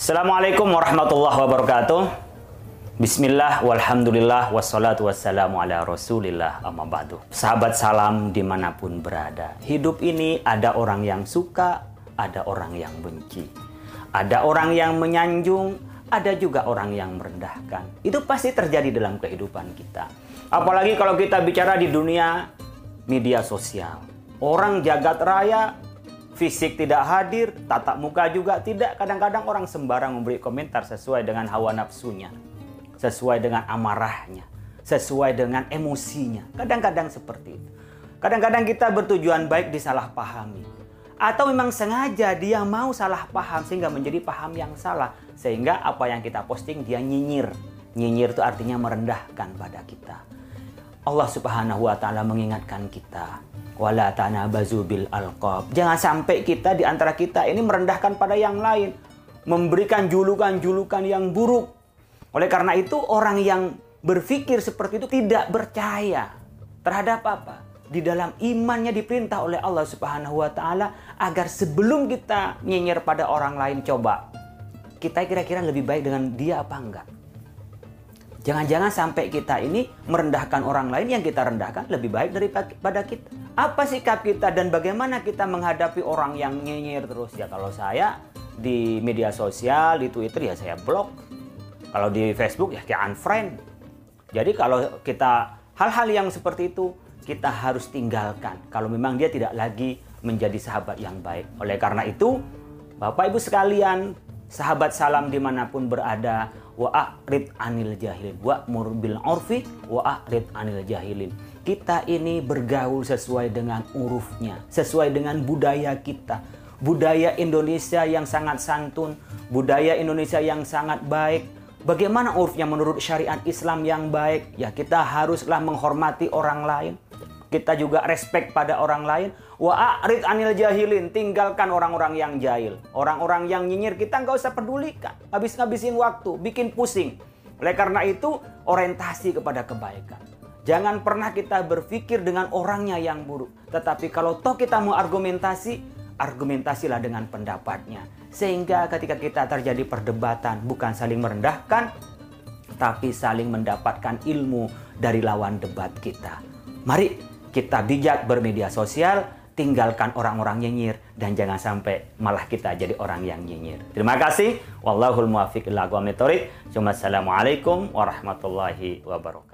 Assalamualaikum warahmatullahi wabarakatuh. Bismillah, walhamdulillah, wassalatu wassalamu ala rasulillah amma ba'du. Sahabat salam di mana pun berada. Hidup ini ada orang yang suka, ada orang yang benci. Ada orang yang menyanjung, ada juga orang yang merendahkan. Itu pasti terjadi dalam kehidupan kita. Apalagi kalau kita bicara di dunia media sosial. Orang jagat raya fisik tidak hadir, tatap muka juga tidak. Kadang-kadang orang sembarang memberi komentar sesuai dengan hawa nafsunya sesuai dengan amarahnya, sesuai dengan emosinya. Kadang-kadang seperti itu. Kadang-kadang kita bertujuan baik disalahpahami. Atau memang sengaja dia mau salah paham sehingga menjadi paham yang salah. Sehingga apa yang kita posting dia nyinyir. Nyinyir itu artinya merendahkan pada kita. Allah Subhanahu wa taala mengingatkan kita, wala tanabazu bil alqab. Jangan sampai kita di antara kita ini merendahkan pada yang lain, memberikan julukan-julukan yang buruk oleh karena itu orang yang berpikir seperti itu tidak percaya terhadap apa? Di dalam imannya diperintah oleh Allah Subhanahu wa taala agar sebelum kita nyinyir pada orang lain coba kita kira-kira lebih baik dengan dia apa enggak? Jangan-jangan sampai kita ini merendahkan orang lain yang kita rendahkan lebih baik daripada kita. Apa sikap kita dan bagaimana kita menghadapi orang yang nyinyir terus? Ya kalau saya di media sosial, di Twitter ya saya blok kalau di Facebook ya kayak unfriend. Jadi kalau kita hal-hal yang seperti itu kita harus tinggalkan kalau memang dia tidak lagi menjadi sahabat yang baik. Oleh karena itu, Bapak Ibu sekalian, sahabat salam di mana pun berada, wa anil jahilin, wa murbil urfi, wa anil jahilin. Kita ini bergaul sesuai dengan urufnya, sesuai dengan budaya kita. Budaya Indonesia yang sangat santun, budaya Indonesia yang sangat baik, Bagaimana urfnya menurut syariat Islam yang baik? Ya kita haruslah menghormati orang lain. Kita juga respect pada orang lain. Wa a'rid anil jahilin. Tinggalkan orang-orang yang jahil. Orang-orang yang nyinyir kita nggak usah pedulikan. Habis-habisin waktu, bikin pusing. Oleh karena itu, orientasi kepada kebaikan. Jangan pernah kita berpikir dengan orangnya yang buruk. Tetapi kalau toh kita mau argumentasi, argumentasilah dengan pendapatnya. Sehingga ketika kita terjadi perdebatan bukan saling merendahkan, tapi saling mendapatkan ilmu dari lawan debat kita. Mari kita bijak bermedia sosial, tinggalkan orang-orang nyinyir dan jangan sampai malah kita jadi orang yang nyinyir. Terima kasih. Wallahul muwaffiq ila Assalamualaikum warahmatullahi wabarakatuh.